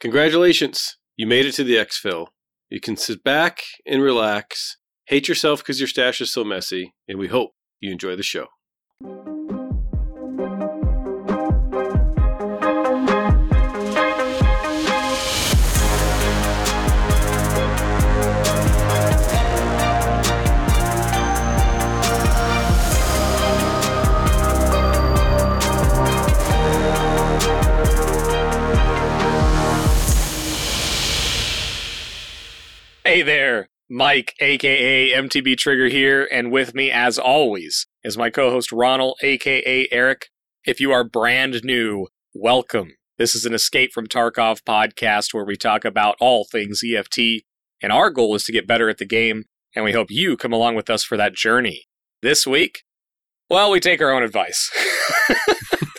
Congratulations, you made it to the exfil. You can sit back and relax, hate yourself because your stash is so messy, and we hope you enjoy the show. Hey there, Mike, aka MTB Trigger here, and with me, as always, is my co host Ronald, aka Eric. If you are brand new, welcome. This is an Escape from Tarkov podcast where we talk about all things EFT, and our goal is to get better at the game, and we hope you come along with us for that journey. This week, well, we take our own advice.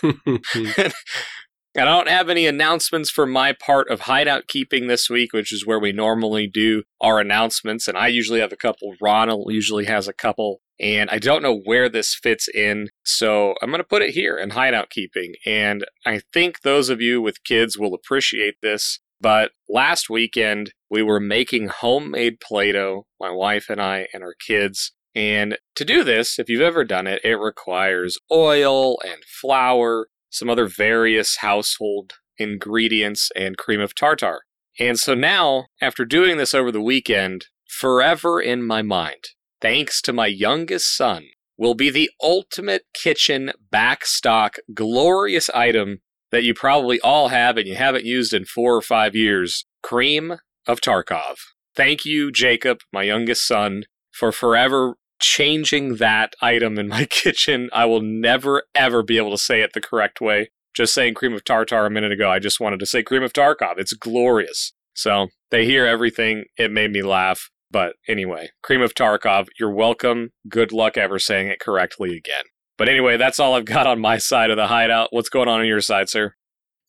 I don't have any announcements for my part of hideout keeping this week, which is where we normally do our announcements. And I usually have a couple. Ronald usually has a couple. And I don't know where this fits in. So I'm going to put it here in hideout keeping. And I think those of you with kids will appreciate this. But last weekend, we were making homemade Play Doh, my wife and I, and our kids. And to do this, if you've ever done it, it requires oil and flour some other various household ingredients, and cream of tartar. And so now, after doing this over the weekend, forever in my mind, thanks to my youngest son, will be the ultimate kitchen backstock glorious item that you probably all have and you haven't used in four or five years cream of Tarkov. Thank you, Jacob, my youngest son, for forever changing that item in my kitchen. I will never, ever be able to say it the correct way. Just saying cream of tartar a minute ago, I just wanted to say cream of Tarkov. It's glorious. So they hear everything. It made me laugh. But anyway, cream of Tarkov, you're welcome. Good luck ever saying it correctly again. But anyway, that's all I've got on my side of the hideout. What's going on on your side, sir?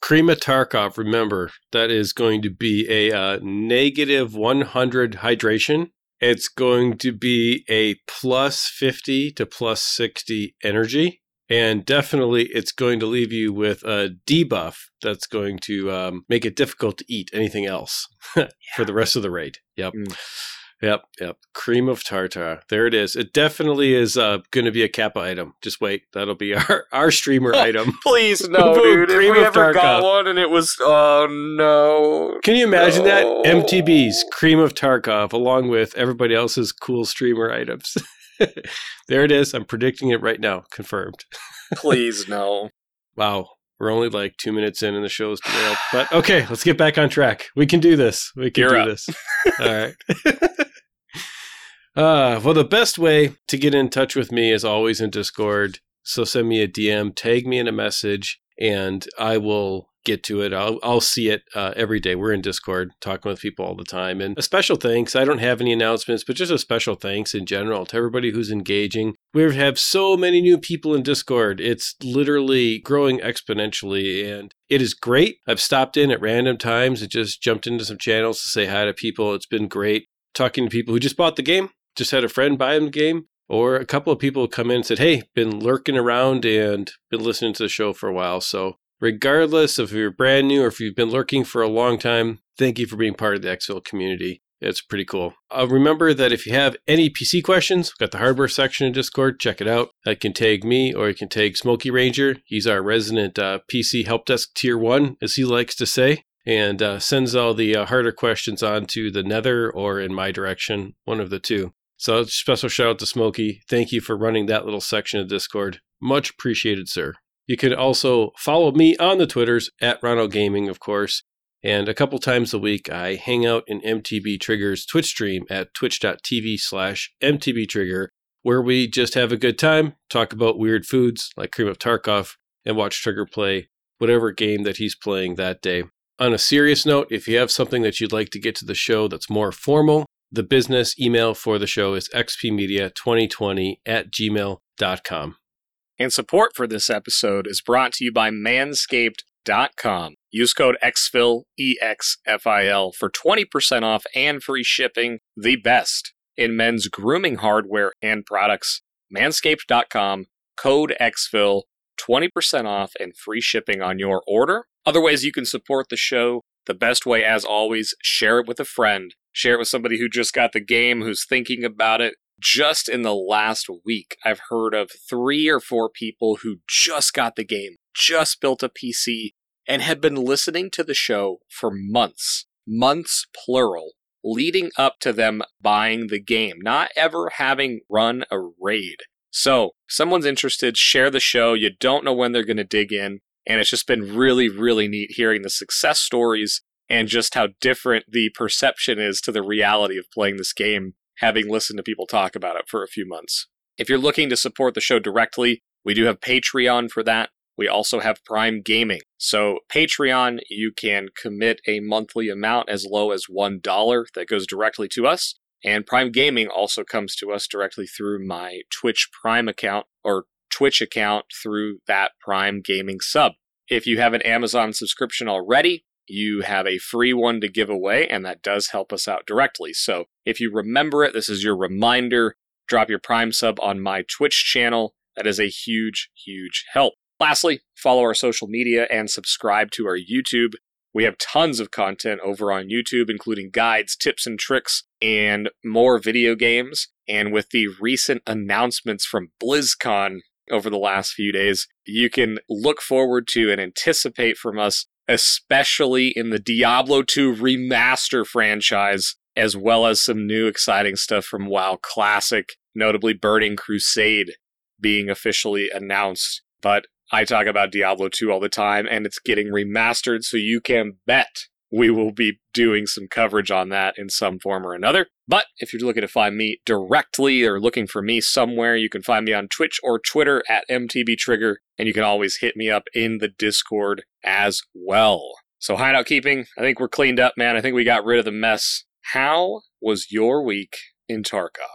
Cream of Tarkov, remember, that is going to be a uh, negative 100 hydration it's going to be a plus 50 to plus 60 energy. And definitely, it's going to leave you with a debuff that's going to um, make it difficult to eat anything else for the rest of the raid. Yep. Mm. Yep, yep. Cream of tartar. There it is. It definitely is uh, going to be a Kappa item. Just wait. That'll be our, our streamer item. Please, no, dude. Cream if we ever got one and it was, oh, no. Can you imagine no. that? MTB's Cream of Tarkov, along with everybody else's cool streamer items. there it is. I'm predicting it right now. Confirmed. Please, no. Wow. We're only like two minutes in and the show's derailed. But okay, let's get back on track. We can do this. We can You're do up. this. All right. Uh, well, the best way to get in touch with me is always in Discord. So send me a DM, tag me in a message, and I will get to it. I'll, I'll see it uh, every day. We're in Discord talking with people all the time. And a special thanks. I don't have any announcements, but just a special thanks in general to everybody who's engaging. We have so many new people in Discord. It's literally growing exponentially and it is great. I've stopped in at random times and just jumped into some channels to say hi to people. It's been great talking to people who just bought the game just had a friend buy him the game, or a couple of people come in and said, Hey, been lurking around and been listening to the show for a while. So, regardless of if you're brand new or if you've been lurking for a long time, thank you for being part of the Exfil community. It's pretty cool. Uh, remember that if you have any PC questions, we've got the hardware section in Discord. Check it out. You can tag me or you can tag Smokey Ranger. He's our resident uh, PC help desk tier one, as he likes to say, and uh, sends all the uh, harder questions on to the Nether or in my direction, one of the two. So special shout out to Smokey. Thank you for running that little section of Discord. Much appreciated, sir. You can also follow me on the Twitters at Ronald Gaming, of course. And a couple times a week, I hang out in MTB Trigger's Twitch stream at twitch.tv slash MTB Trigger, where we just have a good time, talk about weird foods like Cream of Tarkov, and watch Trigger play whatever game that he's playing that day. On a serious note, if you have something that you'd like to get to the show that's more formal, the business email for the show is xpmedia2020 at gmail.com. And support for this episode is brought to you by manscaped.com. Use code XFIL, E-X-F-I-L, for 20% off and free shipping, the best in men's grooming hardware and products. Manscaped.com, code XFIL, 20% off and free shipping on your order. Other ways you can support the show The best way, as always, share it with a friend. Share it with somebody who just got the game, who's thinking about it. Just in the last week, I've heard of three or four people who just got the game, just built a PC, and had been listening to the show for months, months plural, leading up to them buying the game, not ever having run a raid. So, someone's interested, share the show. You don't know when they're going to dig in. And it's just been really, really neat hearing the success stories and just how different the perception is to the reality of playing this game, having listened to people talk about it for a few months. If you're looking to support the show directly, we do have Patreon for that. We also have Prime Gaming. So, Patreon, you can commit a monthly amount as low as $1 that goes directly to us. And Prime Gaming also comes to us directly through my Twitch Prime account or Twitch account through that Prime Gaming sub. If you have an Amazon subscription already, you have a free one to give away, and that does help us out directly. So if you remember it, this is your reminder. Drop your Prime sub on my Twitch channel. That is a huge, huge help. Lastly, follow our social media and subscribe to our YouTube. We have tons of content over on YouTube, including guides, tips, and tricks, and more video games. And with the recent announcements from BlizzCon over the last few days, you can look forward to and anticipate from us, especially in the Diablo 2 remaster franchise, as well as some new exciting stuff from WoW Classic, notably Burning Crusade being officially announced. But I talk about Diablo 2 all the time, and it's getting remastered, so you can bet we will be doing some coverage on that in some form or another. But if you're looking to find me directly or looking for me somewhere, you can find me on Twitch or Twitter at MTB Trigger, and you can always hit me up in the Discord as well. So, hideout keeping, I think we're cleaned up, man. I think we got rid of the mess. How was your week in Tarkov?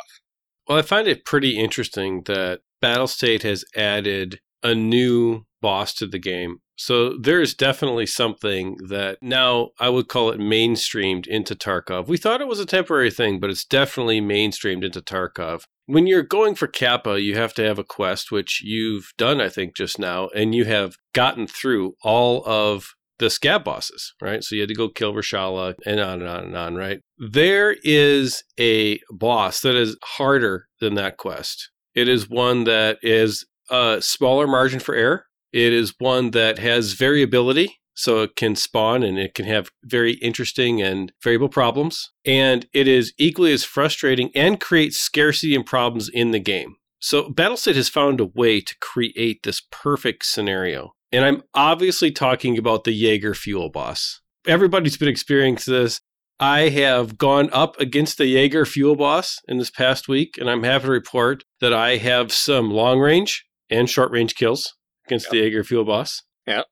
Well, I find it pretty interesting that Battlestate has added a new boss to the game. So there is definitely something that now I would call it mainstreamed into Tarkov. We thought it was a temporary thing, but it's definitely mainstreamed into Tarkov. When you're going for Kappa, you have to have a quest, which you've done, I think, just now, and you have gotten through all of the scav bosses, right? So you had to go kill Reshala and on and on and on, right? There is a boss that is harder than that quest. It is one that is a smaller margin for error. It is one that has variability, so it can spawn and it can have very interesting and variable problems. And it is equally as frustrating and creates scarcity and problems in the game. So Battlestate has found a way to create this perfect scenario. And I'm obviously talking about the Jaeger fuel boss. Everybody's been experiencing this. I have gone up against the Jaeger fuel boss in this past week, and I'm happy to report that I have some long range and short range kills against yep. the Fuel Boss. Yeah.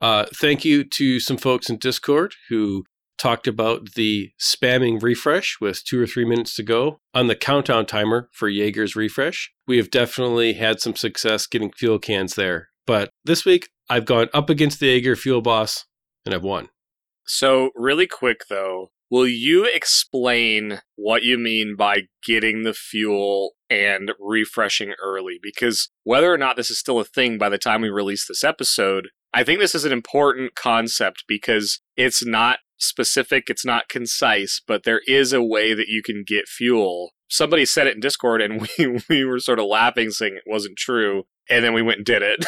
Uh, thank you to some folks in Discord who talked about the spamming refresh with two or three minutes to go on the countdown timer for Jaeger's refresh. We have definitely had some success getting fuel cans there. But this week, I've gone up against the Jaeger Fuel Boss and I've won. So, really quick though, Will you explain what you mean by getting the fuel and refreshing early? Because whether or not this is still a thing by the time we release this episode, I think this is an important concept because it's not specific, it's not concise, but there is a way that you can get fuel. Somebody said it in Discord and we, we were sort of laughing saying it wasn't true. And then we went and did it.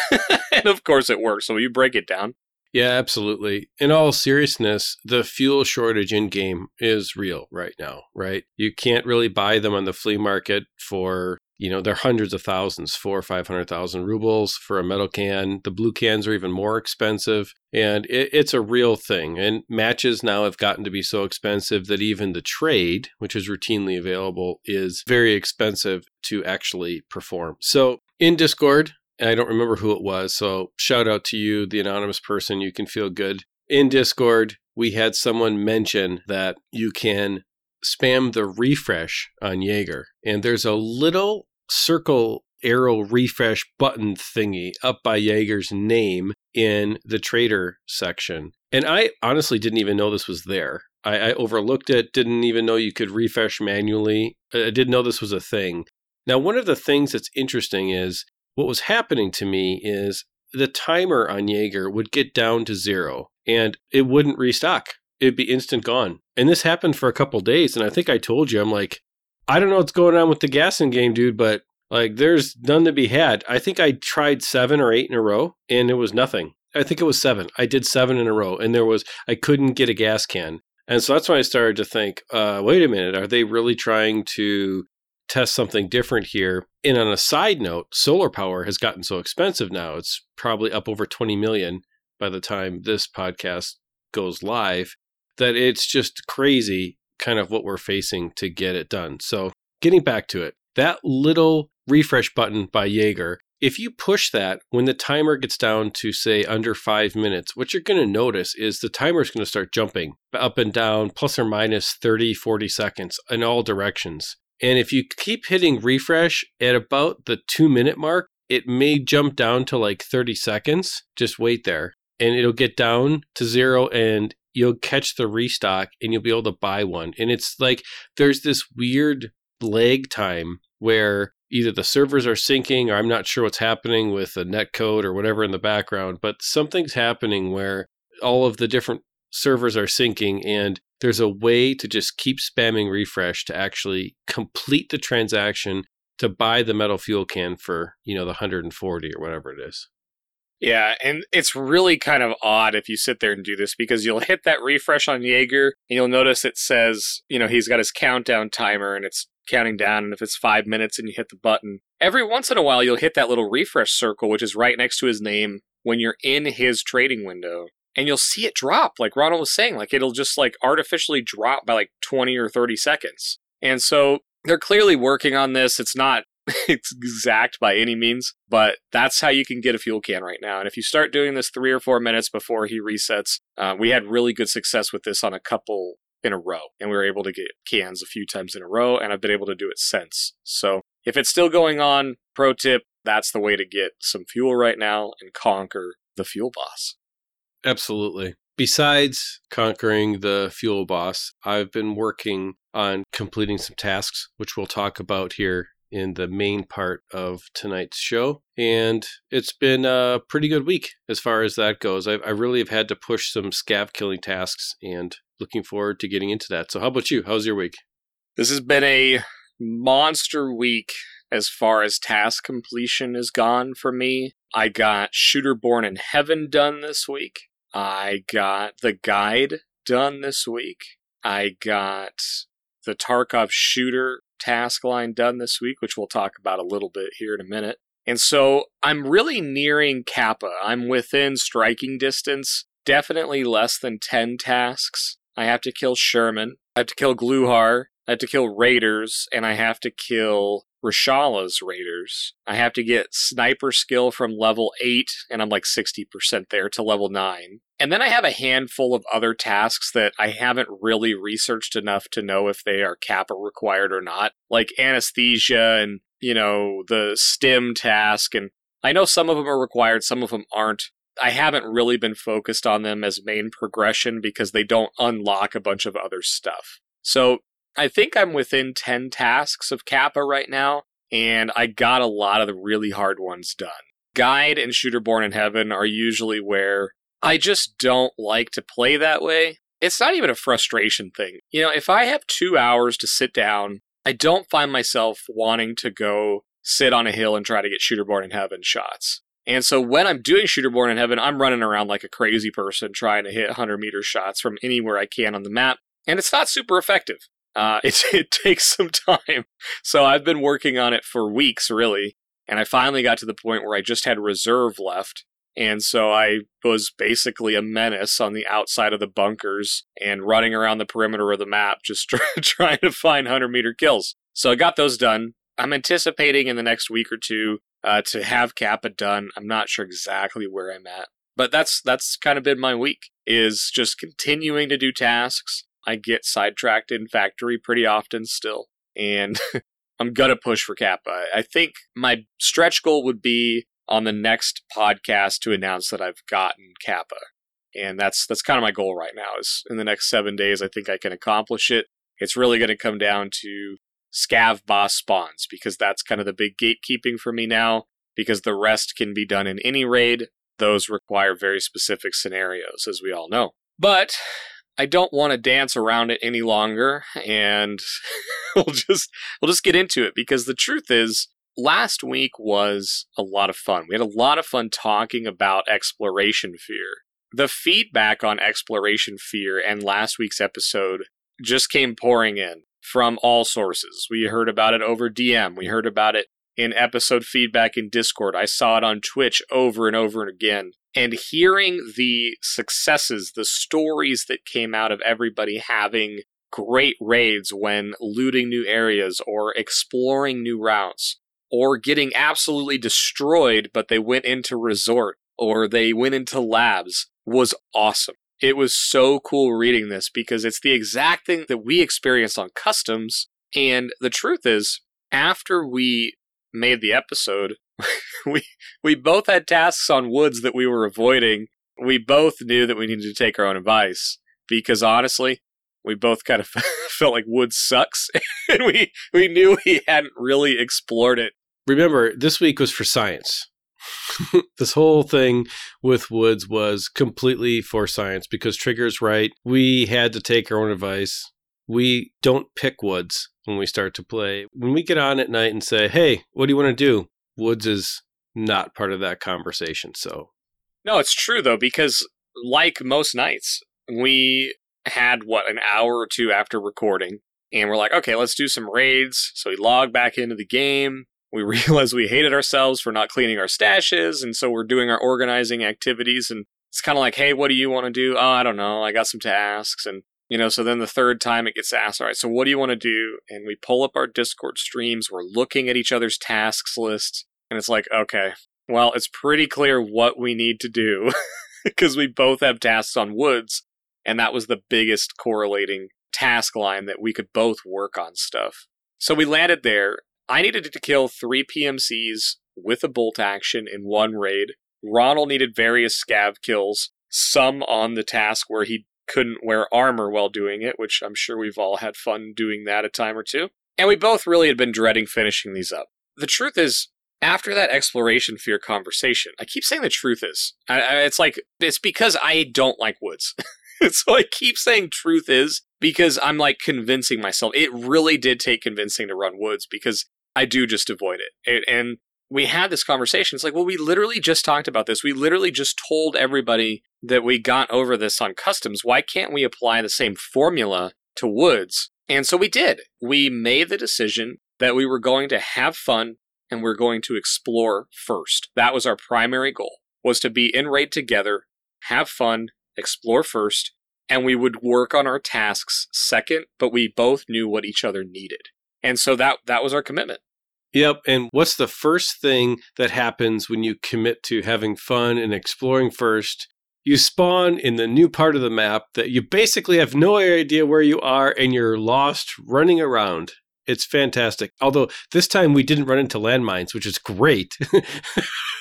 and of course it worked. So you break it down? Yeah, absolutely. In all seriousness, the fuel shortage in game is real right now, right? You can't really buy them on the flea market for, you know, they're hundreds of thousands, four or 500,000 rubles for a metal can. The blue cans are even more expensive. And it, it's a real thing. And matches now have gotten to be so expensive that even the trade, which is routinely available, is very expensive to actually perform. So in Discord, I don't remember who it was. So shout out to you, the anonymous person. You can feel good. In Discord, we had someone mention that you can spam the refresh on Jaeger. And there's a little circle arrow refresh button thingy up by Jaeger's name in the trader section. And I honestly didn't even know this was there. I, I overlooked it, didn't even know you could refresh manually. I didn't know this was a thing. Now, one of the things that's interesting is what was happening to me is the timer on Jaeger would get down to zero and it wouldn't restock it'd be instant gone. And this happened for a couple days. And I think I told you, I'm like, I don't know what's going on with the gassing game, dude, but like there's none to be had. I think I tried seven or eight in a row and it was nothing. I think it was seven. I did seven in a row and there was, I couldn't get a gas can. And so that's when I started to think, uh, wait a minute, are they really trying to test something different here? And on a side note, solar power has gotten so expensive now. It's probably up over 20 million by the time this podcast goes live that it's just crazy kind of what we're facing to get it done. So, getting back to it, that little refresh button by Jaeger, if you push that when the timer gets down to say under five minutes, what you're going to notice is the timer is going to start jumping up and down, plus or minus 30, 40 seconds in all directions. And if you keep hitting refresh at about the two minute mark, it may jump down to like 30 seconds. Just wait there and it'll get down to zero and you'll catch the restock and you'll be able to buy one. And it's like there's this weird lag time where either the servers are syncing or I'm not sure what's happening with the net code or whatever in the background, but something's happening where all of the different servers are syncing and there's a way to just keep spamming refresh to actually complete the transaction to buy the metal fuel can for, you know, the 140 or whatever it is. Yeah, and it's really kind of odd if you sit there and do this because you'll hit that refresh on Jaeger and you'll notice it says, you know, he's got his countdown timer and it's counting down. And if it's five minutes and you hit the button, every once in a while you'll hit that little refresh circle, which is right next to his name when you're in his trading window. And you'll see it drop, like Ronald was saying, like it'll just like artificially drop by like 20 or 30 seconds. And so they're clearly working on this. It's not exact by any means, but that's how you can get a fuel can right now. And if you start doing this three or four minutes before he resets, uh, we had really good success with this on a couple in a row, and we were able to get cans a few times in a row, and I've been able to do it since. So if it's still going on, pro tip, that's the way to get some fuel right now and conquer the fuel boss. Absolutely. Besides conquering the fuel boss, I've been working on completing some tasks, which we'll talk about here in the main part of tonight's show. And it's been a pretty good week as far as that goes. I, I really have had to push some scav killing tasks and looking forward to getting into that. So, how about you? How's your week? This has been a monster week as far as task completion is gone for me. I got Shooter Born in Heaven done this week. I got the guide done this week. I got the Tarkov shooter task line done this week, which we'll talk about a little bit here in a minute. And so I'm really nearing Kappa. I'm within striking distance, definitely less than 10 tasks. I have to kill Shturman. I have to kill Gluhar. I have to kill Raiders. And I have to kill Reshala's Raiders. I have to get sniper skill from level 8, and I'm like 60% there to level 9. And then I have a handful of other tasks that I haven't really researched enough to know if they are Kappa required or not, like anesthesia and, you know, the STEM task. And I know some of them are required, some of them aren't. I haven't really been focused on them as main progression because they don't unlock a bunch of other stuff. So I think I'm within 10 tasks of Kappa right now, and I got a lot of the really hard ones done. Guide and Shooter Born in Heaven are usually where I just don't like to play that way. It's not even a frustration thing. You know, if I have two hours to sit down, I don't find myself wanting to go sit on a hill and try to get Shooter Born in Heaven shots. And so when I'm doing Shooter Born in Heaven, I'm running around like a crazy person trying to hit 100 meter shots from anywhere I can on the map. And it's not super effective. Uh, it, it takes some time. So I've been working on it for weeks, really. And I finally got to the point where I just had reserve left. And so I was basically a menace on the outside of the bunkers and running around the perimeter of the map, just trying to find 100 meter kills. So I got those done. I'm anticipating in the next week or two uh, to have Kappa done. I'm not sure exactly where I'm at, but that's that's kind of been my week is just continuing to do tasks, I get sidetracked in factory pretty often still. And I'm gonna push for Kappa. I think my stretch goal would be on the next podcast to announce that I've gotten Kappa. And that's that's kind of my goal right now is in the next seven days I think I can accomplish it. It's really gonna come down to scav boss spawns because that's kind of the big gatekeeping for me now because the rest can be done in any raid. Those require very specific scenarios, as we all know. But I don't want to dance around it any longer, and we'll just we'll just get into it because the truth is, last week was a lot of fun. We had a lot of fun talking about exploration fear. The feedback on exploration fear and last week's episode just came pouring in from all sources. We heard about it over DM. We heard about it in episode feedback in Discord. I saw it on Twitch over and over and again. And hearing the successes, the stories that came out of everybody having great raids when looting new areas or exploring new routes or getting absolutely destroyed, but they went into resort or they went into labs was awesome. It was so cool reading this because it's the exact thing that we experienced on customs. And the truth is, after we made the episode, we we both had tasks on woods that we were avoiding. We both knew that we needed to take our own advice because honestly, we both kind of felt like woods sucks, and we we knew we hadn't really explored it. Remember, this week was for science. this whole thing with woods was completely for science because Trigger's right. We had to take our own advice. We don't pick woods when we start to play. When we get on at night and say, hey, what do you want to do? Woods is not part of that conversation. So, no, it's true though, because like most nights, we had what an hour or two after recording, and we're like, okay, let's do some raids. So we log back into the game. We realized we hated ourselves for not cleaning our stashes, and so we're doing our organizing activities. And it's kind of like, hey, what do you want to do? Oh, I don't know. I got some tasks, and you know. So then the third time it gets asked, all right, so what do you want to do? And we pull up our Discord streams. We're looking at each other's tasks lists, and it's like, okay, well, it's pretty clear what we need to do because we both have tasks on woods, and that was the biggest correlating task line that we could both work on stuff. So we landed there. I needed to kill three PMCs with a bolt action in one raid. Ronald needed various scav kills, some on the task where he couldn't wear armor while doing it, which I'm sure we've all had fun doing that a time or two. And we both really had been dreading finishing these up. The truth is, after that exploration fear conversation, I keep saying the truth is. I, I, it's like, it's because I don't like woods. so I keep saying truth is because I'm like convincing myself. It really did take convincing to run woods because I do just avoid it. it. And we had this conversation. It's like, well, we literally just talked about this. We literally just told everybody that we got over this on customs. Why can't we apply the same formula to woods? And so we did. We made the decision that we were going to have fun and we're going to explore first. That was our primary goal, was to be in raid together, have fun, explore first, and we would work on our tasks second, but we both knew what each other needed. And so that that was our commitment. Yep. And what's the first thing that happens when you commit to having fun and exploring first? You spawn in the new part of the map that you basically have no idea where you are and you're lost running around. It's fantastic. Although this time we didn't run into landmines, which is great.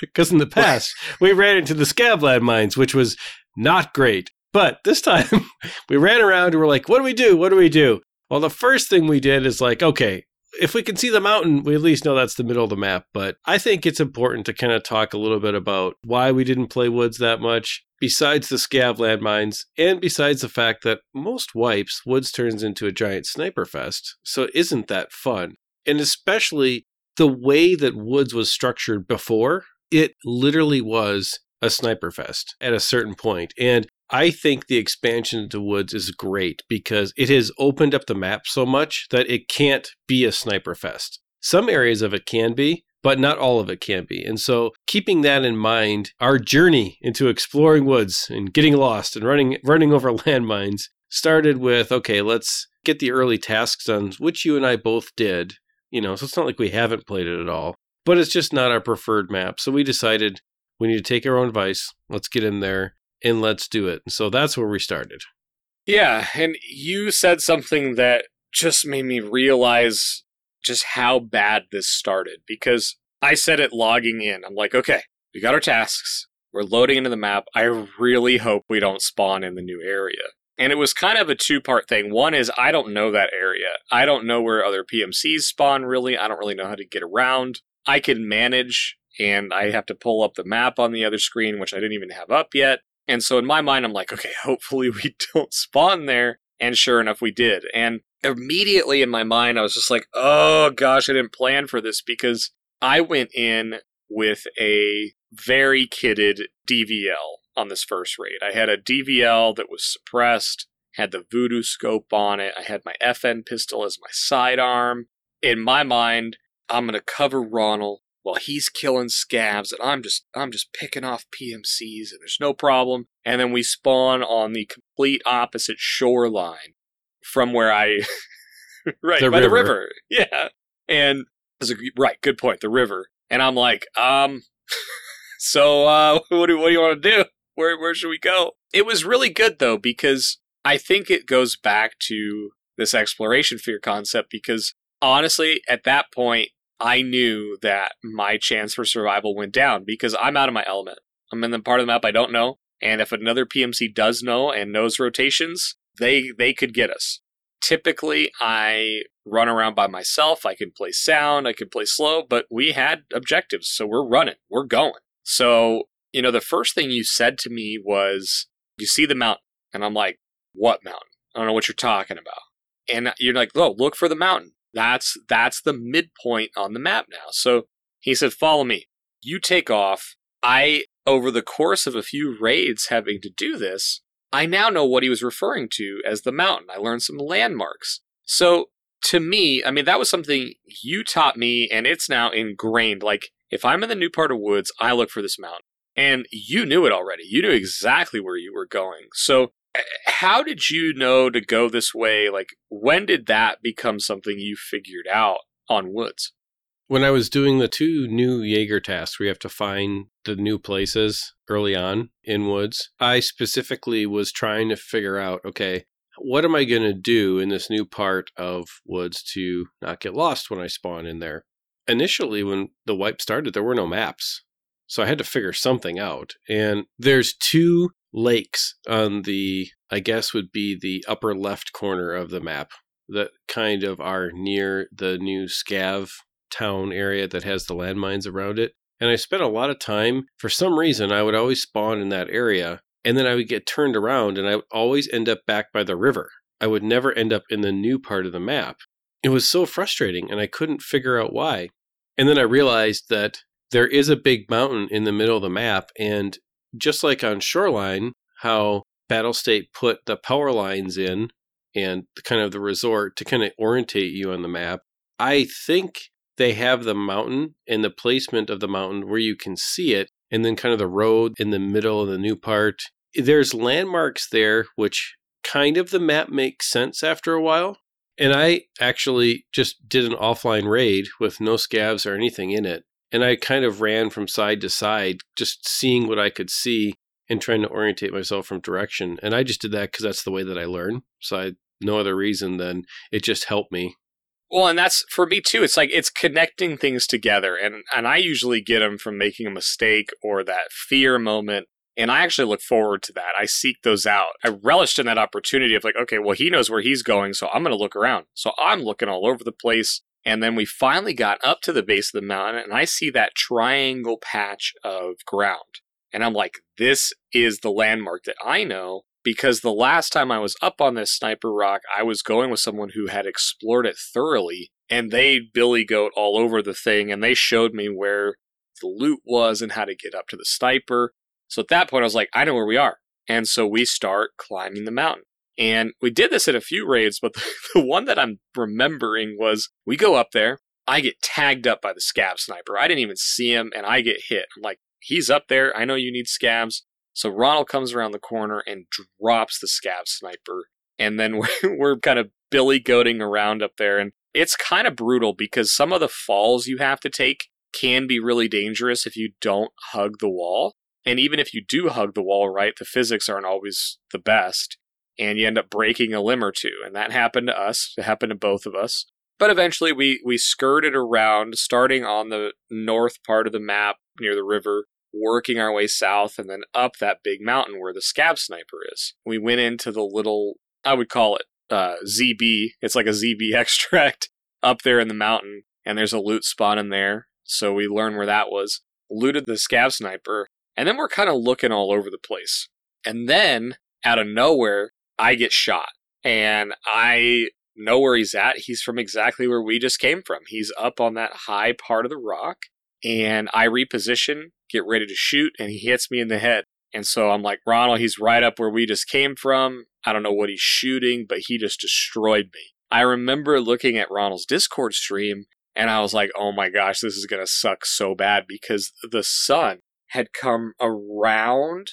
Because in the past, we ran into the scav landmines, which was not great. But this time we ran around and we're like, what do we do? What do we do? Well, the first thing we did is like, okay, if we can see the mountain, we at least know that's the middle of the map. But I think it's important to kind of talk a little bit about why we didn't play woods that much, besides the scav landmines, and besides the fact that most wipes, woods turns into a giant sniper fest. So is isn't that fun? And especially the way that woods was structured before, it literally was a sniper fest at a certain point. And I think the expansion into woods is great because it has opened up the map so much that it can't be a sniper fest. Some areas of it can be, but not all of it can be. And so, keeping that in mind, our journey into exploring woods and getting lost and running running over landmines started with okay, let's get the early tasks done, which you and I both did. You know, so it's not like we haven't played it at all, but it's just not our preferred map. So we decided we need to take our own advice. Let's get in there and let's do it. So that's where we started. Yeah, and you said something that just made me realize just how bad this started because I said it logging in. I'm like, okay, we got our tasks. We're loading into the map. I really hope we don't spawn in the new area. And it was kind of a two part thing. One is I don't know that area. I don't know where other PMCs spawn really. I don't really know how to get around. I can manage and I have to pull up the map on the other screen, which I didn't even have up yet And so in my mind, I'm like, okay, hopefully we don't spawn there. And sure enough, we did. And immediately in my mind, I was just like, oh gosh, I didn't plan for this because I went in with a very kitted DVL on this first raid. I had a DVL that was suppressed, had the Vudu scope on it. I had my FN pistol as my sidearm. In my mind, I'm gonna cover Ronald while he's killing scavs, and I'm just I'm just picking off PMCs, and there's no problem. And then we spawn on the complete opposite shoreline from where I right The by the river. river, yeah. And that's a, right, good point, the river. And I'm like, um, so uh, what do what do you want to do? Where where should we go? It was really good though because I think it goes back to this exploration fear concept because honestly, at that point, I knew that my chance for survival went down because I'm out of my element. I'm in the part of the map I don't know, and if another PMC does know and knows rotations, they they could get us. Typically, I run around by myself. I can play sound, I can play slow, but we had objectives, so we're running, we're going. So, you know, the first thing you said to me was, "You see the mountain," and I'm like, "What mountain? I don't know what you're talking about." And you're like, "Oh, look for the mountain." That's that's the midpoint on the map now. So he said, "Follow me." You take off. I over the course of a few raids having to do this, I now know what he was referring to as the mountain. I learned some landmarks. So to me, I mean that was something you taught me and it's now ingrained like if I'm in the new part of woods, I look for this mountain. And you knew it already. You knew exactly where you were going. So how did you know to go this way? Like, when did that become something you figured out on Woods? When I was doing the two new Jaeger tasks you have to find the new places early on in woods, I specifically was trying to figure out okay, what am I going to do in this new part of woods to not get lost when I spawn in there? Initially, when the wipe started, there were no maps. So I had to figure something out. And there's two lakes on the, I guess, would be the upper left corner of the map that kind of are near the new Scav town area that has the landmines around it. And I spent a lot of time, for some reason, I would always spawn in that area. And then I would get turned around and I would always end up back by the river. I would never end up in the new part of the map. It was so frustrating and I couldn't figure out why. And then I realized that there is a big mountain in the middle of the map. And just like on Shoreline, how Battle State put the power lines in and kind of the resort to kind of orientate you on the map, I think they have the mountain and the placement of the mountain where you can see it, and then kind of the road in the middle of the new part. There's landmarks there, which kind of the map makes sense after a while. And I actually just did an offline raid with no scavs or anything in it. And I kind of ran from side to side, just seeing what I could see and trying to orientate myself from direction. And I just did that because that's the way that I learn. So I no other reason than it just helped me. Well, and that's for me too. It's like it's connecting things together, and and I usually get them from making a mistake or that fear moment. And I actually look forward to that. I seek those out. I relished in that opportunity of like, okay, well, he knows where he's going, so I'm going to look around. So I'm looking all over the place. And then we finally got up to the base of the mountain, and I see that triangle patch of ground. And I'm like, this is the landmark that I know because the last time I was up on this sniper rock, I was going with someone who had explored it thoroughly, and they billy goat all over the thing, and they showed me where the loot was and how to get up to the sniper. So at that point, I was like, I know where we are. And so we start climbing the mountain. And we did this at a few raids, but the, the one that I'm remembering was we go up there. I get tagged up by the scav sniper. I didn't even see him, and I get hit. I'm like, he's up there. I know you need scavs. So Ronald comes around the corner and drops the scav sniper. And then we're, we're kind of billy goating around up there. And it's kind of brutal because some of the falls you have to take can be really dangerous if you don't hug the wall. And even if you do hug the wall right, the physics aren't always the best. And you end up breaking a limb or two. And that happened to us. It happened to both of us. But eventually we, we skirted around, starting on the north part of the map near the river, working our way south and then up that big mountain where the scav sniper is. We went into the little, I would call it uh, ZB. It's like a ZB extract up there in the mountain, and there's a loot spot in there. So we learned where that was. Looted the scav sniper, and then we're kind of looking all over the place. And then out of nowhere, I get shot. And I know where he's at. He's from exactly where we just came from. He's up on that high part of the rock. And I reposition, get ready to shoot, and he hits me in the head. And so I'm like, Ronald, he's right up where we just came from. I don't know what he's shooting, but he just destroyed me. I remember looking at Ronald's Discord stream and I was like, oh my gosh, this is going to suck so bad because the sun had come around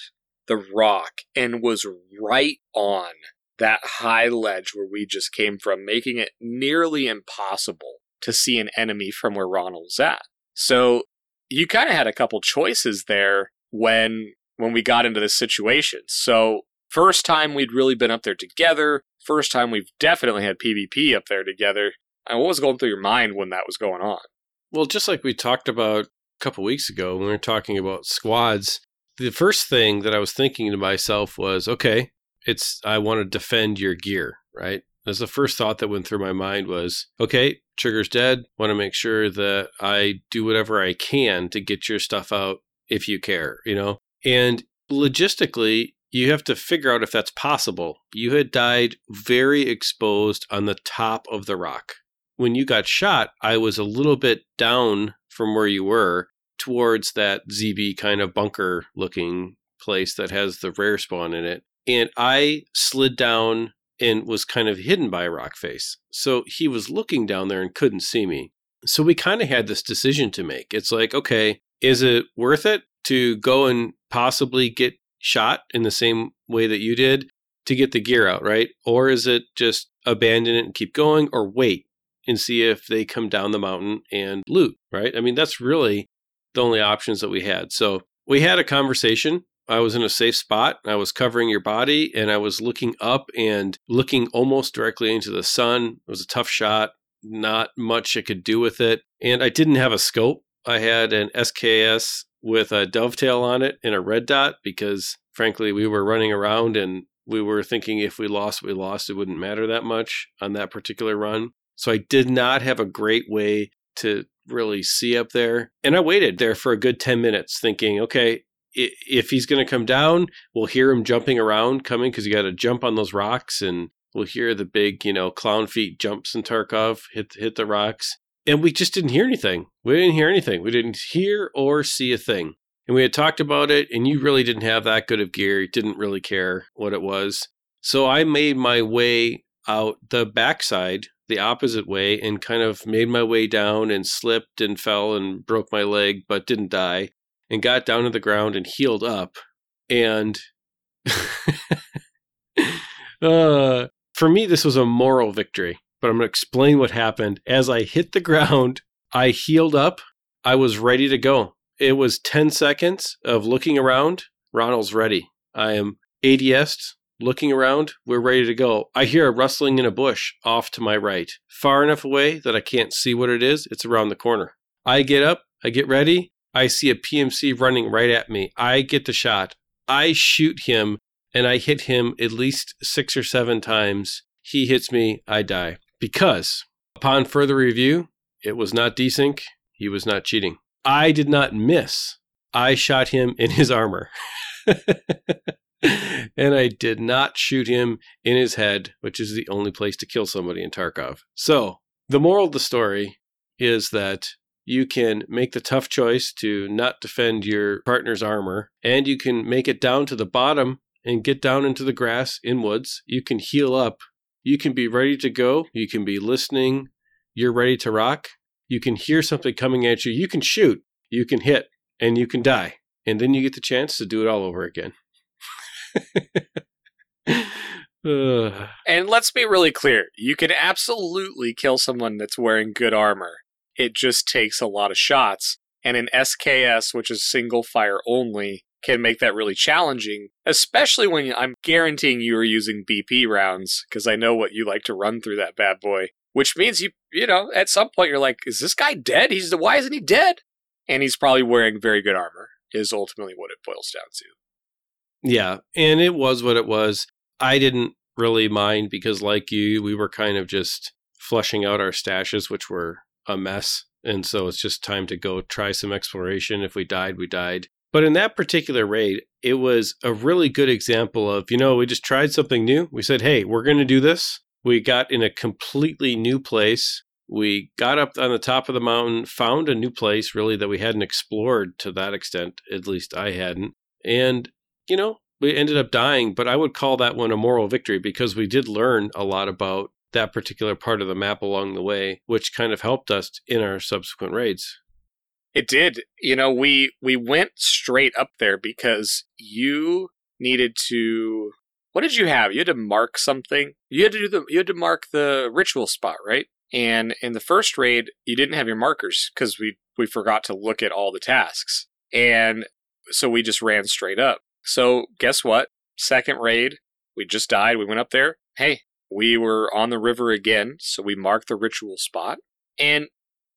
the rock and was right on that high ledge where we just came from, making it nearly impossible to see an enemy from where Ronald was at. So you kind of had a couple choices there when when we got into this situation. So first time we'd really been up there together. First time we've definitely had PvP up there together. And what was going through your mind when that was going on? Well, just like we talked about a couple weeks ago when we were talking about squads, the first thing that I was thinking to myself was, okay, it's I want to defend your gear, right? That's the first thought that went through my mind was, okay, Trigger's dead. Want to make sure that I do whatever I can to get your stuff out if you care, you know? And logistically, you have to figure out if that's possible. You had died very exposed on the top of the rock. When you got shot, I was a little bit down from where you were towards that ZB kind of bunker looking place that has the rare spawn in it. And I slid down and was kind of hidden by a rock face. So he was looking down there and couldn't see me. So we kind of had this decision to make. It's like, okay, is it worth it to go and possibly get shot in the same way that you did to get the gear out, right? Or is it just abandon it and keep going or wait and see if they come down the mountain and loot, right? I mean, that's really the only options that we had. So we had a conversation. I was in a safe spot. I was covering your body and I was looking up and looking almost directly into the sun. It was a tough shot, not much I could do with it. And I didn't have a scope. I had an SKS with a dovetail on it and a red dot because frankly we were running around and we were thinking if we lost we lost it wouldn't matter that much on that particular run so i did not have a great way to really see up there and i waited there for a good 10 minutes thinking okay if he's going to come down we'll hear him jumping around coming because you got to jump on those rocks and we'll hear the big you know clown feet jumps in tarkov hit hit the rocks and we just didn't hear anything. We didn't hear anything. We didn't hear or see a thing. And we had talked about it, and you really didn't have that good of gear. You didn't really care what it was. So I made my way out the backside, the opposite way, and kind of made my way down and slipped and fell and broke my leg, but didn't die, and got down to the ground and healed up. And uh, for me, this was a moral victory but I'm going to explain what happened. As I hit the ground, I healed up. I was ready to go. It was 10 seconds of looking around. Ronald's ready. I am ADS looking around. We're ready to go. I hear a rustling in a bush off to my right, far enough away that I can't see what it is. It's around the corner. I get up, I get ready. I see a PMC running right at me. I get the shot. I shoot him and I hit him at least six or seven times. He hits me, I die because upon further review, it was not desync. He was not cheating. I did not miss. I shot him in his armor. and I did not shoot him in his head, which is the only place to kill somebody in Tarkov. So, the moral of the story is that you can make the tough choice to not defend your partner's armor, and you can make it down to the bottom and get down into the grass in woods. You can heal up you can be ready to go. You can be listening. You're ready to rock. You can hear something coming at you. You can shoot. You can hit. And you can die. And then you get the chance to do it all over again. And let's be really clear you can absolutely kill someone that's wearing good armor. It just takes a lot of shots. And an SKS, which is single fire only, can make that really challenging, especially when I'm guaranteeing you are using BP rounds because I know what you like to run through that bad boy. Which means you, you know, at some point you're like, is this guy dead? He's the, why isn't he dead? And he's probably wearing very good armor. Is ultimately what it boils down to. Yeah, and it was what it was. I didn't really mind because, like you, we were kind of just flushing out our stashes, which were a mess. And so it's just time to go try some exploration. If we died, we died But in that particular raid, it was a really good example of, you know, we just tried something new. We said, hey, we're going to do this. We got in a completely new place. We got up on the top of the mountain, found a new place really that we hadn't explored to that extent, at least I hadn't. And, you know, we ended up dying, but I would call that one a moral victory because we did learn a lot about that particular part of the map along the way, which kind of helped us in our subsequent raids. It did. You know, we we went straight up there because you needed to what did you have? You had to mark something. You had to do the you had to mark the ritual spot, right? And in the first raid, you didn't have your markers because we we forgot to look at all the tasks. And so we just ran straight up. So guess what? Second raid, we just died. We went up there. Hey, we were on the river again, so we marked the ritual spot. And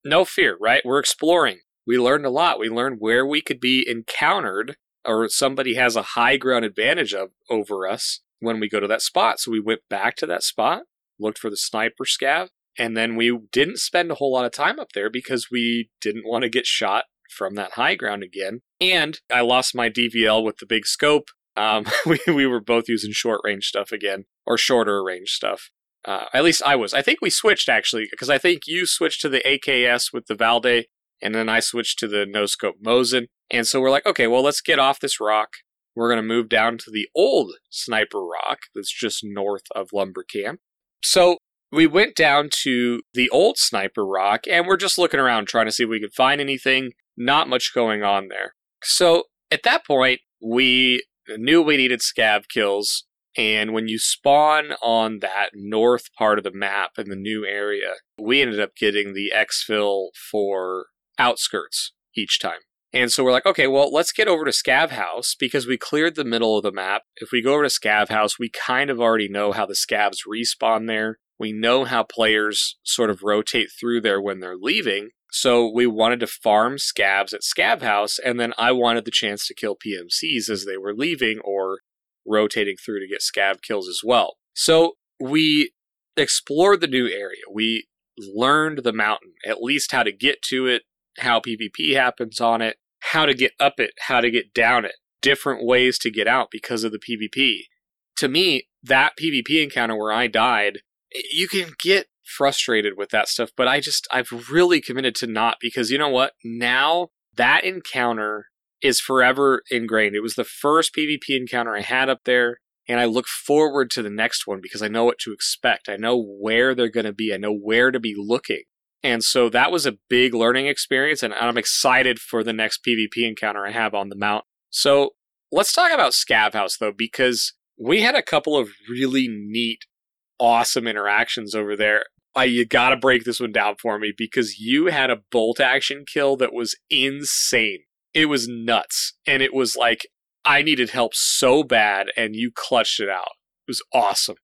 no fear, right? We're exploring we learned a lot. We learned where we could be encountered or somebody has a high ground advantage of over us when we go to that spot. So we went back to that spot, looked for the sniper scav, and then we didn't spend a whole lot of time up there because we didn't want to get shot from that high ground again. And I lost my DVL with the big scope. Um, we, we were both using short range stuff again, or shorter range stuff. Uh, at least I was. I think we switched actually, because I think you switched to the AKS with the Valday, and then I switched to the no scope Mosin. And so we're like, okay, well, let's get off this rock. We're going to move down to the old sniper rock that's just north of Lumber Camp. So we went down to the old sniper rock and we're just looking around trying to see if we could find anything. Not much going on there. So at that point, we knew we needed scav kills. And when you spawn on that north part of the map in the new area, we ended up getting the exfil for outskirts each time. And so we're like, okay, well, let's get over to Scav House because we cleared the middle of the map. If we go over to Scav House, we kind of already know how the scavs respawn there. We know how players sort of rotate through there when they're leaving. So we wanted to farm scavs at Scav House, and then I wanted the chance to kill PMCs as they were leaving or rotating through to get scav kills as well. So we explored the new area. We learned the mountain, at least how to get to it, how PvP happens on it, how to get up it, how to get down it, different ways to get out because of the PvP. To me, that PvP encounter where I died, you can get frustrated with that stuff, but I just, I've really committed to not because you know what? Now that encounter is forever ingrained. It was the first PvP encounter I had up there, and I look forward to the next one because I know what to expect. I know where they're going to be, I know where to be looking. And so that was a big learning experience, and I'm excited for the next PvP encounter I have on the mount. So let's talk about Scav House, though, because we had a couple of really neat, awesome interactions over there. I, you gotta break this one down for me because you had a bolt action kill that was insane. It was nuts. And it was like, I needed help so bad, and you clutched it out. It was awesome.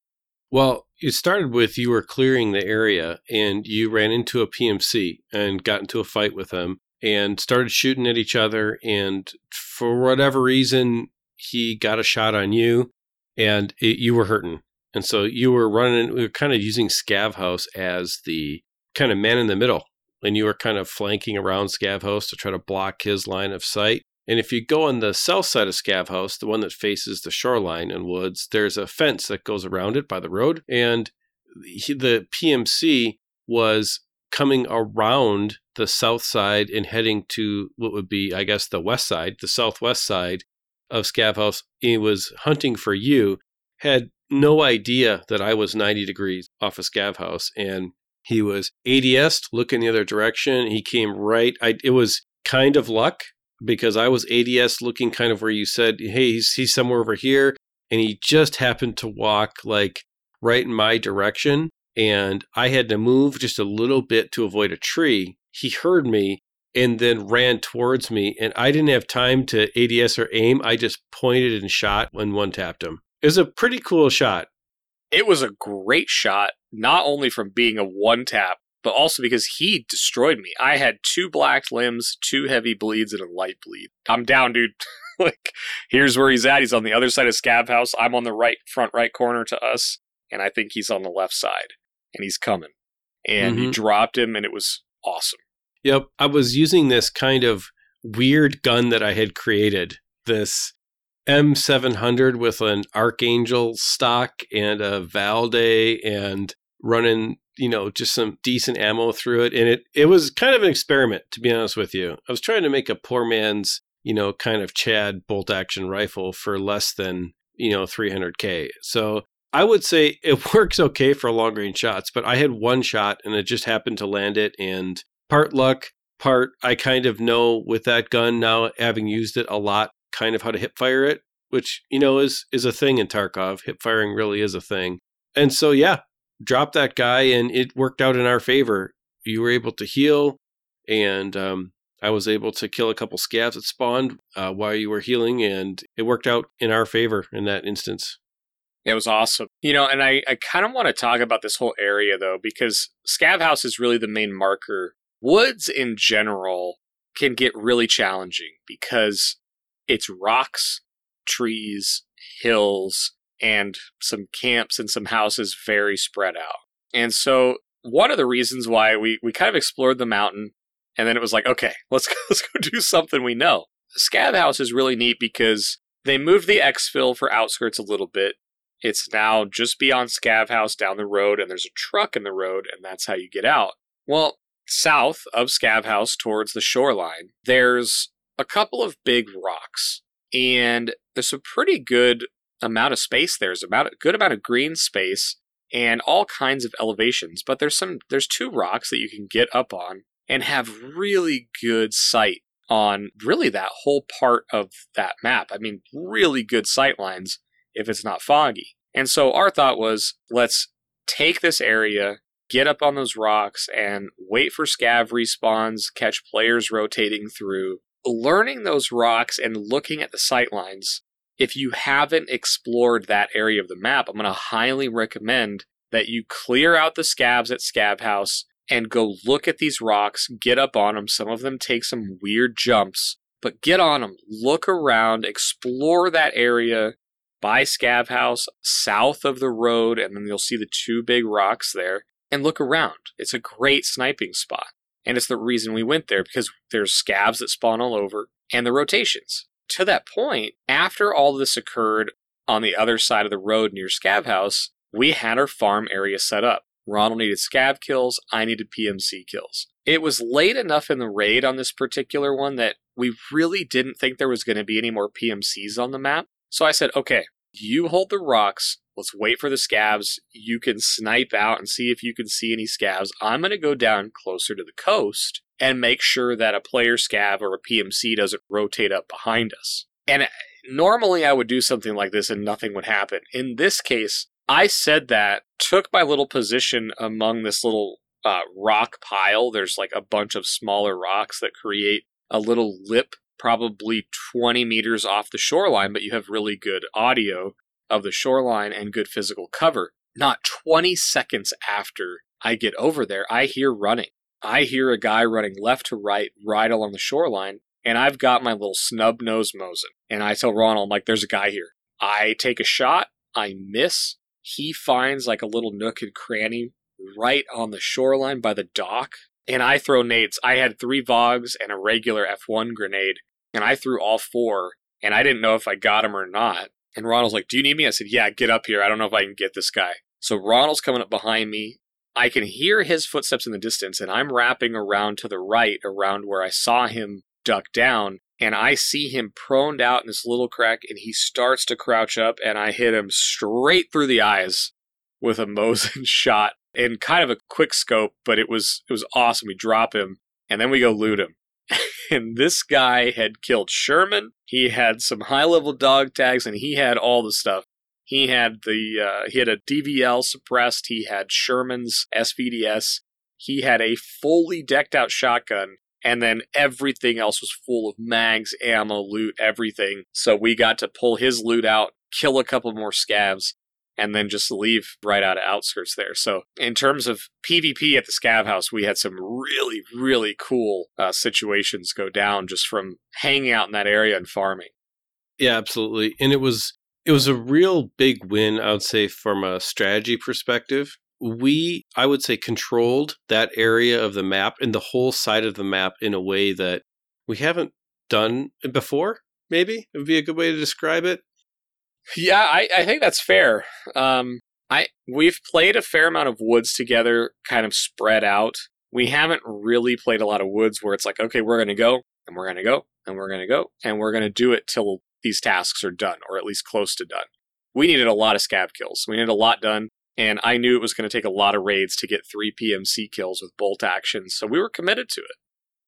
Well, it started with you were clearing the area and you ran into a PMC and got into a fight with them and started shooting at each other. And for whatever reason, he got a shot on you and it, you were hurting. And so you were running, we were kind of using Scav House as the kind of man in the middle. And you were kind of flanking around Scav House to try to block his line of sight. And if you go on the south side of Scav House, the one that faces the shoreline and woods, there's a fence that goes around it by the road. And he, the PMC was coming around the south side and heading to what would be, I guess, the west side, the southwest side of Scav House. He was hunting for you, had no idea that I was 90 degrees off of Scav House. And he was ADS looking the other direction. He came right. I, it was kind of luck because I was ADS looking kind of where you said, hey, he's, he's somewhere over here. And he just happened to walk like right in my direction. And I had to move just a little bit to avoid a tree. He heard me and then ran towards me. And I didn't have time to ADS or aim. I just pointed and shot when one tapped him. It was a pretty cool shot. It was a great shot, not only from being a one tap, but also because he destroyed me. I had two black limbs, two heavy bleeds, and a light bleed. I'm down, dude. like, here's where he's at. He's on the other side of Scav House. I'm on the right, front right corner to us, and I think he's on the left side, and he's coming. And mm-hmm. he dropped him, and it was awesome. Yep. I was using this kind of weird gun that I had created. This M700 with an Archangel stock and a Valday and running, you know, just some decent ammo through it. And it, it was kind of an experiment, to be honest with you. I was trying to make a poor man's, you know, kind of Chad bolt action rifle for less than, you know, 300K. So I would say it works okay for long range shots, but I had one shot and it just happened to land it. And part luck, part I kind of know with that gun now, having used it a lot, kind of how to hip fire it, which you know is is a thing in Tarkov. Hip firing really is a thing. And so yeah, drop that guy, and it worked out in our favor. You were able to heal, and um, I was able to kill a couple scavs that spawned uh, while you were healing, and it worked out in our favor in that instance. It was awesome. You know, and I, I kind of want to talk about this whole area though, because Scav House is really the main marker. Woods in general can get really challenging because it's rocks, trees, hills, and some camps and some houses very spread out. And so one of the reasons why we, we kind of explored the mountain and then it was like, okay, let's go, let's go do something we know. Scav House is really neat because they moved the exfil for outskirts a little bit. It's now just beyond Scav House down the road, and there's a truck in the road, and that's how you get out. Well, south of Scav House towards the shoreline, there's a couple of big rocks, and there's a pretty good amount of space there. There's about a good amount of green space and all kinds of elevations. But there's some there's two rocks that you can get up on and have really good sight on really that whole part of that map. I mean, really good sight lines if it's not foggy. And so our thought was let's take this area, get up on those rocks, and wait for scav respawns, catch players rotating through, learning those rocks and looking at the sight lines, if you haven't explored that area of the map, I'm going to highly recommend that you clear out the scavs at Scav House and go look at these rocks, get up on them. Some of them take some weird jumps, but get on them, look around, explore that area by Scav House, south of the road, and then you'll see the two big rocks there, and look around. It's a great sniping spot. And it's the reason we went there because there's scavs that spawn all over and the rotations. To that point, after all this occurred on the other side of the road near Scav House, we had our farm area set up. Ronald needed scav kills, I needed PMC kills. It was late enough in the raid on this particular one that we really didn't think there was going to be any more PMCs on the map. So I said, okay, you hold the rocks, Let's wait for the scavs. You can snipe out and see if you can see any scavs. I'm going to go down closer to the coast and make sure that a player scav or a PMC doesn't rotate up behind us. And normally I would do something like this and nothing would happen. In this case, I said that, took my little position among this little uh, rock pile. There's like a bunch of smaller rocks that create a little lip, probably 20 meters off the shoreline, but you have really good audio of the shoreline and good physical cover. Not 20 seconds after I get over there, I hear running. I hear a guy running left to right, right along the shoreline, and I've got my little snub nose Mosin. And I tell Ronald, I'm like, there's a guy here. I take a shot, I miss. He finds like a little nook and cranny right on the shoreline by the dock, and I throw nades. I had three Vogs and a regular F1 grenade, and I threw all four, and I didn't know if I got him or not. And Ronald's like, Do you need me? I said, Yeah, get up here. I don't know if I can get this guy. So Ronald's coming up behind me. I can hear his footsteps in the distance, and I'm wrapping around to the right, around where I saw him duck down. And I see him proned out in this little crack, and he starts to crouch up, and I hit him straight through the eyes with a Mosin shot in kind of a quick scope, but it was it was awesome. We drop him, and then we go loot him. and this guy had killed Shturman. He had some high level dog tags, and he had all the stuff. He had the uh, he had a DVL suppressed. He had Shturman's SVDS. He had a fully decked out shotgun, and then everything else was full of mags, ammo, loot, everything. So we got to pull his loot out, kill a couple more scavs, and then just leave right out of outskirts there. So in terms of PvP at the Scav House, we had some really, really cool uh, situations go down just from hanging out in that area and farming. Yeah, absolutely. And it was it was a real big win, I would say, from a strategy perspective. We, I would say, controlled that area of the map and the whole side of the map in a way that we haven't done before. Maybe it would be a good way to describe it. Yeah, I, I think that's fair. Um, I we've played a fair amount of woods together, kind of spread out. We haven't really played a lot of woods where it's like, okay, we're gonna go and we're gonna go and we're gonna go and we're gonna do it till these tasks are done or at least close to done. We needed a lot of scav kills. We needed a lot done, and I knew it was to take a lot of raids to get three PMC kills with bolt actions, so we were committed to it.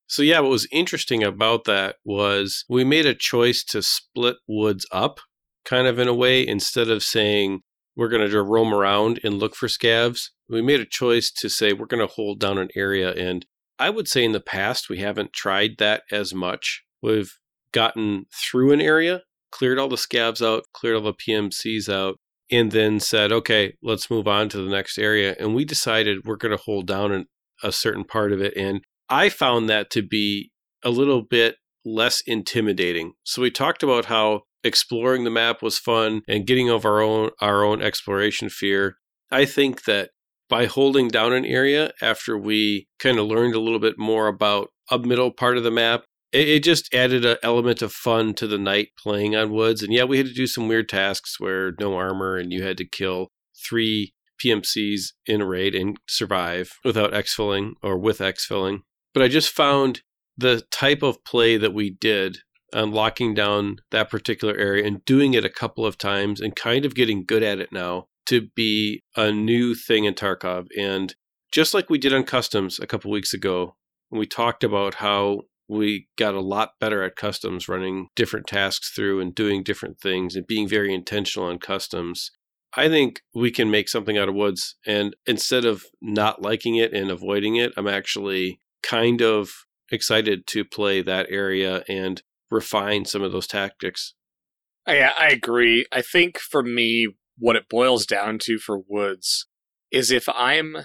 So yeah, what was interesting about that was we made a choice to split woods up, kind of in a way, instead of saying we're going to roam around and look for scavs. We made a choice to say we're going to hold down an area. And I would say in the past, we haven't tried that as much. We've gotten through an area, cleared all the scavs out, cleared all the PMCs out, and then said, okay, let's move on to the next area. And we decided we're going to hold down an, a certain part of it. And I found that to be a little bit less intimidating. So we talked about how exploring the map was fun and getting over our own our own exploration fear. I think that by holding down an area after we kind of learned a little bit more about a middle part of the map, it, just added an element of fun to the night playing on woods. And yeah, we had to do some weird tasks where no armor and you had to kill three PMCs in a raid and survive without exfilling or with exfilling. But I just found the type of play that we did on locking down that particular area and doing it a couple of times and kind of getting good at it now to be a new thing in Tarkov. And just like we did on customs a couple weeks ago, when we talked about how we got a lot better at customs, running different tasks through and doing different things and being very intentional on customs. I think we can make something out of woods. And instead of not liking it and avoiding it, I'm actually kind of excited to play that area and refine some of those tactics. Yeah, I agree. I think for me, what it boils down to for Woods is if I'm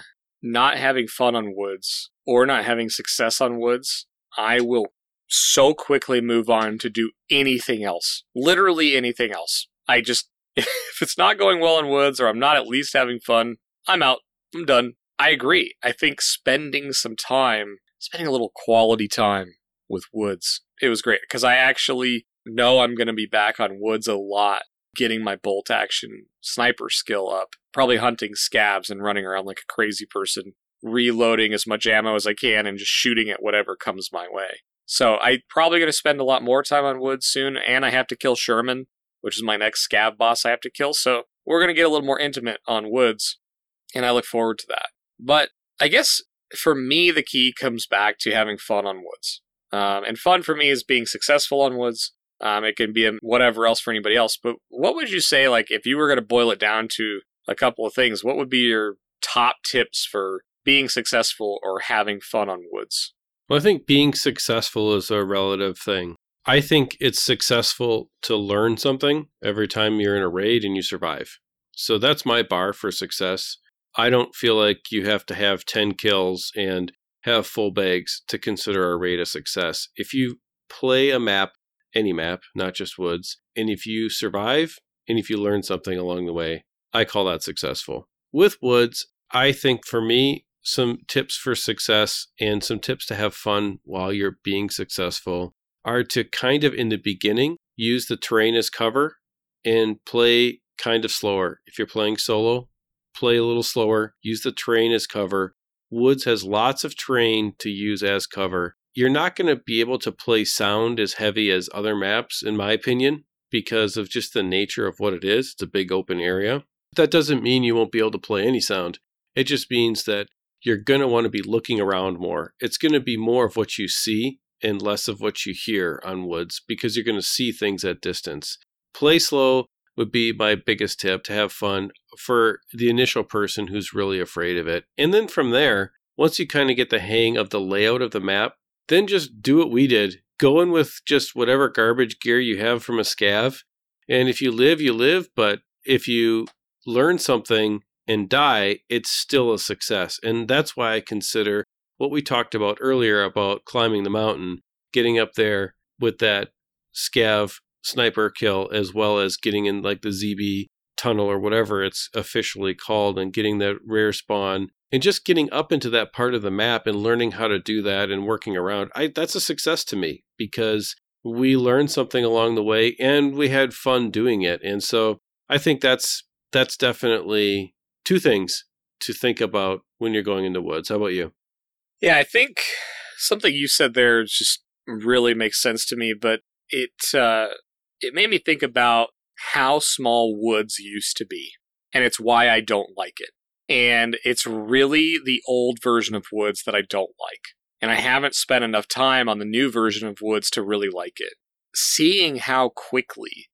not having fun on Woods or not having success on Woods, I will so quickly move on to do anything else. Literally anything else. I just, if it's not going well in Woods or I'm not at least having fun, I'm out. I'm done. I agree. I think spending some time, spending a little quality time with Woods it was great because I actually know I'm going to be back on woods a lot, getting my bolt action sniper skill up, probably hunting scavs and running around like a crazy person, reloading as much ammo as I can and just shooting at whatever comes my way. So I'm probably going to spend a lot more time on woods soon, and I have to kill Shturman, which is my next scav boss I have to kill. So we're going to get a little more intimate on woods, and I look forward to that. But I guess for me, the key comes back to having fun on woods. Um, and fun for me is being successful on woods. Um, it can be whatever else for anybody else. But what would you say, like, if you were going to boil it down to a couple of things, what would be your top tips for being successful or having fun on woods? Well, I think being successful is a relative thing. I think it's successful to learn something every time you're in a raid and you survive. So that's my bar for success. I don't feel like you have to have 10 kills and have full bags to consider a raid a success. If you play a map, any map, not just woods, and if you survive and if you learn something along the way, I call that successful. With woods, I think for me, some tips for success and some tips to have fun while you're being successful are to kind of in the beginning use the terrain as cover and play kind of slower. If you're playing solo, play a little slower, use the terrain as cover, Woods has lots of terrain to use as cover. You're not going to be able to play sound as heavy as other maps, in my opinion, because of just the nature of what it is. It's a big open area. but That doesn't mean you won't be able to play any sound. It just means that you're going to want to be looking around more. It's going to be more of what you see and less of what you hear on woods because you're going to see things at distance. Play slow would be my biggest tip to have fun for the initial person who's really afraid of it. And then from there, once you kind of get the hang of the layout of the map, then just do what we did. Go in with just whatever garbage gear you have from a scav. And if you live, you live. But if you learn something and die, it's still a success. And that's why I consider what we talked about earlier about climbing the mountain, getting up there with that scav sniper kill, as well as getting in like the ZB tunnel or whatever it's officially called and getting that rare spawn and just getting up into that part of the map and learning how to do that and working around I that's a success to me because we learned something along the way and we had fun doing it. And so I think that's that's definitely two things to think about when you're going into woods. How about you? Yeah, I think something you said there just really makes sense to me, but it uh, it made me think about how small woods used to be, and it's why I don't like it. And it's really the old version of woods that I don't like. And I haven't spent enough time on the new version of woods to really like it. Seeing how quickly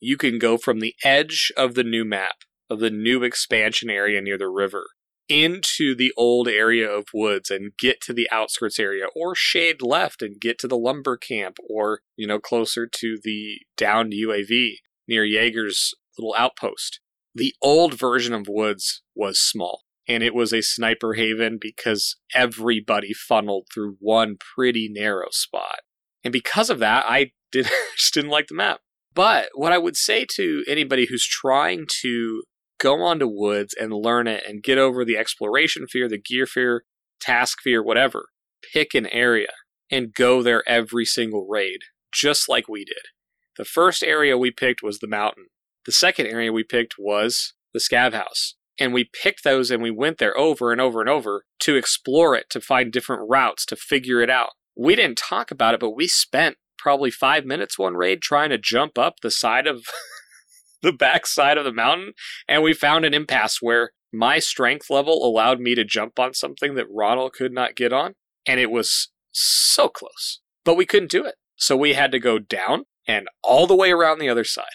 you can go from the edge of the new map, of the new expansion area near the river, into the old area of woods and get to the outskirts area or shade left and get to the lumber camp or, you know, closer to the downed UAV near Jaeger's little outpost. The old version of woods was small and it was a sniper haven because everybody funneled through one pretty narrow spot. And because of that, I did, just didn't like the map. But what I would say to anybody who's trying to go onto woods and learn it and get over the exploration fear, the gear fear, task fear, whatever. Pick an area and go there every single raid, just like we did. The first area we picked was the mountain. The second area we picked was the scav house. And we picked those and we went there over and over and over to explore it, to find different routes, to figure it out. We didn't talk about it, but we spent probably five minutes one raid trying to jump up the side of the backside of the mountain, and we found an impasse where my strength level allowed me to jump on something that Ronald could not get on, and it was so close. But we couldn't do it. So we had to go down and all the way around the other side.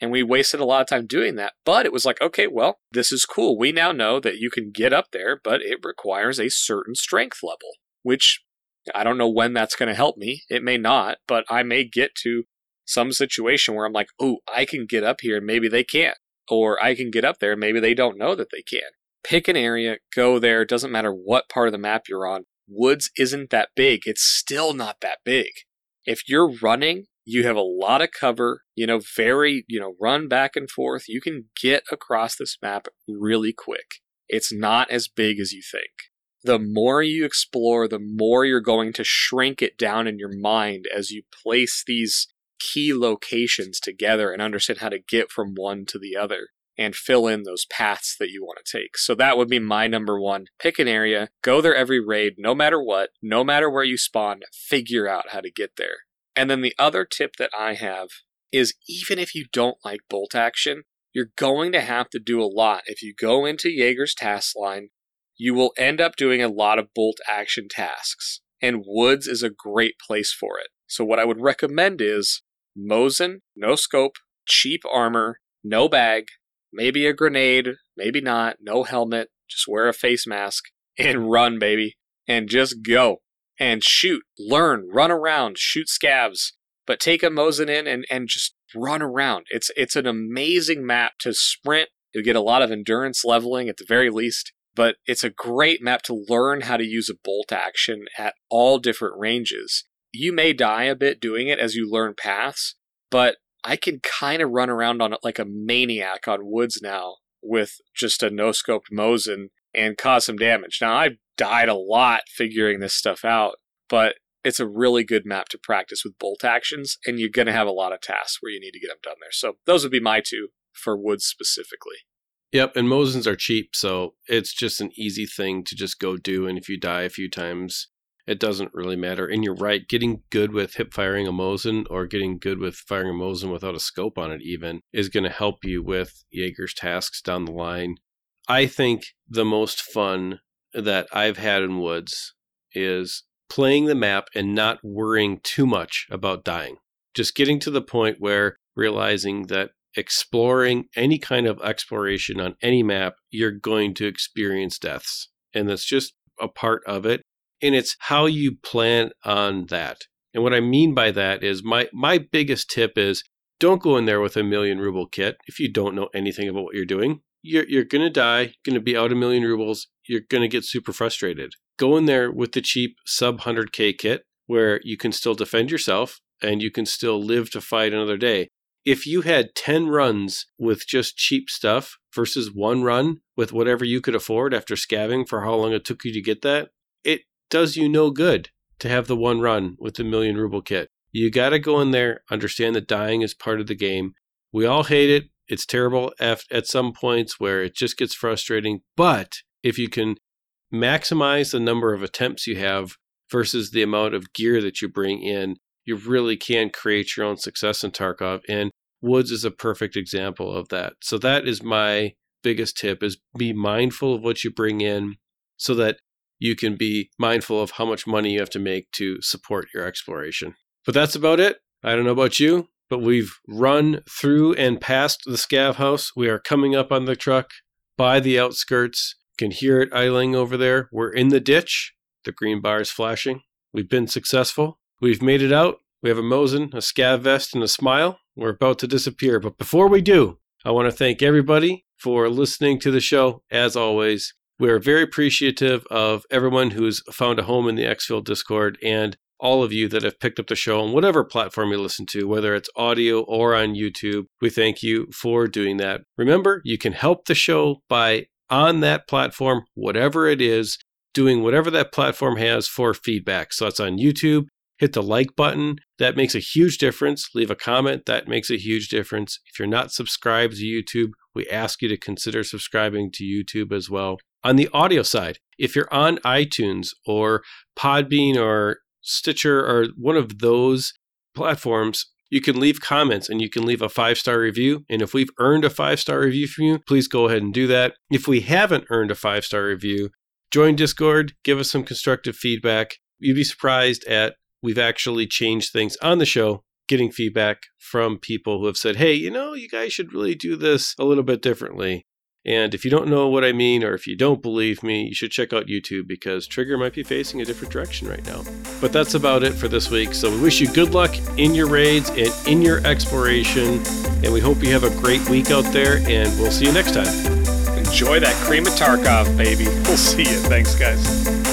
And we wasted a lot of time doing that. But it was like, okay, well, this is cool. We now know that you can get up there, but it requires a certain strength level, which I don't know when that's going to help me. It may not, but I may get to some situation where I'm like, oh, I can get up here and maybe they can't. Or I can get up there and maybe they don't know that they can. Pick an area, go there. Doesn't matter what part of the map you're on. Woods isn't that big. It's still not that big. If you're running, you have a lot of cover, you know, very, you know, run back and forth. You can get across this map really quick. It's not as big as you think. The more you explore, the more you're going to shrink it down in your mind as you place these key locations together and understand how to get from one to the other and fill in those paths that you want to take. So that would be my number one. Pick an area, go there every raid, no matter what, no matter where you spawn, figure out how to get there. And then the other tip that I have is even if you don't like bolt action, you're going to have to do a lot. If you go into Jaeger's task line, you will end up doing a lot of bolt action tasks. And Woods is a great place for it. So what I would recommend is Mosin, no scope, cheap armor, no bag, maybe a grenade, maybe not, no helmet, just wear a face mask and run, baby. And just go and shoot, learn, run around, shoot scavs, but take a Mosin in and, and just run around. It's it's an amazing map to sprint. You get a lot of endurance leveling at the very least, but it's a great map to learn how to use a bolt action at all different ranges you may die a bit doing it as you learn paths, but I can kind of run around on it like a maniac on woods now with just a no scoped Mosin and cause some damage. Now, I've died a lot figuring this stuff out, but it's a really good map to practice with bolt actions, and you're going to have a lot of tasks where you need to get them done there. So, those would be my two for woods specifically. Yep, and Mosins are cheap, so it's just an easy thing to just go do. And if you die a few times, it doesn't really matter. And you're right, getting good with hip firing a Mosin or getting good with firing a Mosin without a scope on it, even, is going to help you with Jaeger's tasks down the line. I think the most fun that I've had in Woods is playing the map and not worrying too much about dying. Just getting to the point where realizing that exploring any kind of exploration on any map, you're going to experience deaths. And that's just a part of it and it's how you plan on that. And what I mean by that is my my biggest tip is don't go in there with a million ruble kit if you don't know anything about what you're doing. You're you're gonna die, you're gonna be out a million rubles. You're gonna get super frustrated. Go in there with the cheap sub 100k kit where you can still defend yourself and you can still live to fight another day. If you had 10 runs with just cheap stuff versus one run with whatever you could afford after scavving for how long it took you to get that, does you no good to have the one run with the million ruble kit. You got to go in there, understand that dying is part of the game. We all hate it. It's terrible at, at some points where it just gets frustrating. But if you can maximize the number of attempts you have versus the amount of gear that you bring in, you really can create your own success in Tarkov. And Woods is a perfect example of that. So that is my biggest tip is be mindful of what you bring in so that you can be mindful of how much money you have to make to support your exploration. But that's about it. I don't know about you, but we've run through and past the scav house. We are coming up on the truck by the outskirts. You can hear it idling over there. We're in the ditch. The green bar is flashing. We've been successful. We've made it out. We have a Mosin, a scav vest, and a smile. We're about to disappear. But before we do, I want to thank everybody for listening to the show. As always, we are very appreciative of everyone who's found a home in the Exfil Discord and all of you that have picked up the show on whatever platform you listen to, whether it's audio or on YouTube. We thank you for doing that. Remember, you can help the show by on that platform, whatever it is, doing whatever that platform has for feedback. So it's on YouTube. Hit the like button. That makes a huge difference. Leave a comment. That makes a huge difference. If you're not subscribed to YouTube, we ask you to consider subscribing to YouTube as well. On the audio side, if you're on iTunes or Podbean or Stitcher or one of those platforms, you can leave comments and you can leave a five star review. And if we've earned a five star review from you, please go ahead and do that. If we haven't earned a five star review, join Discord, give us some constructive feedback. You'd be surprised at we've actually changed things on the show, getting feedback from people who have said, hey, you know, you guys should really do this a little bit differently. And if you don't know what I mean, or if you don't believe me, you should check out YouTube because Trigger might be facing a different direction right now. But that's about it for this week. So we wish you good luck in your raids and in your exploration. And we hope you have a great week out there. And we'll see you next time. Enjoy that cream of Tarkov, baby. We'll see you. Thanks, guys.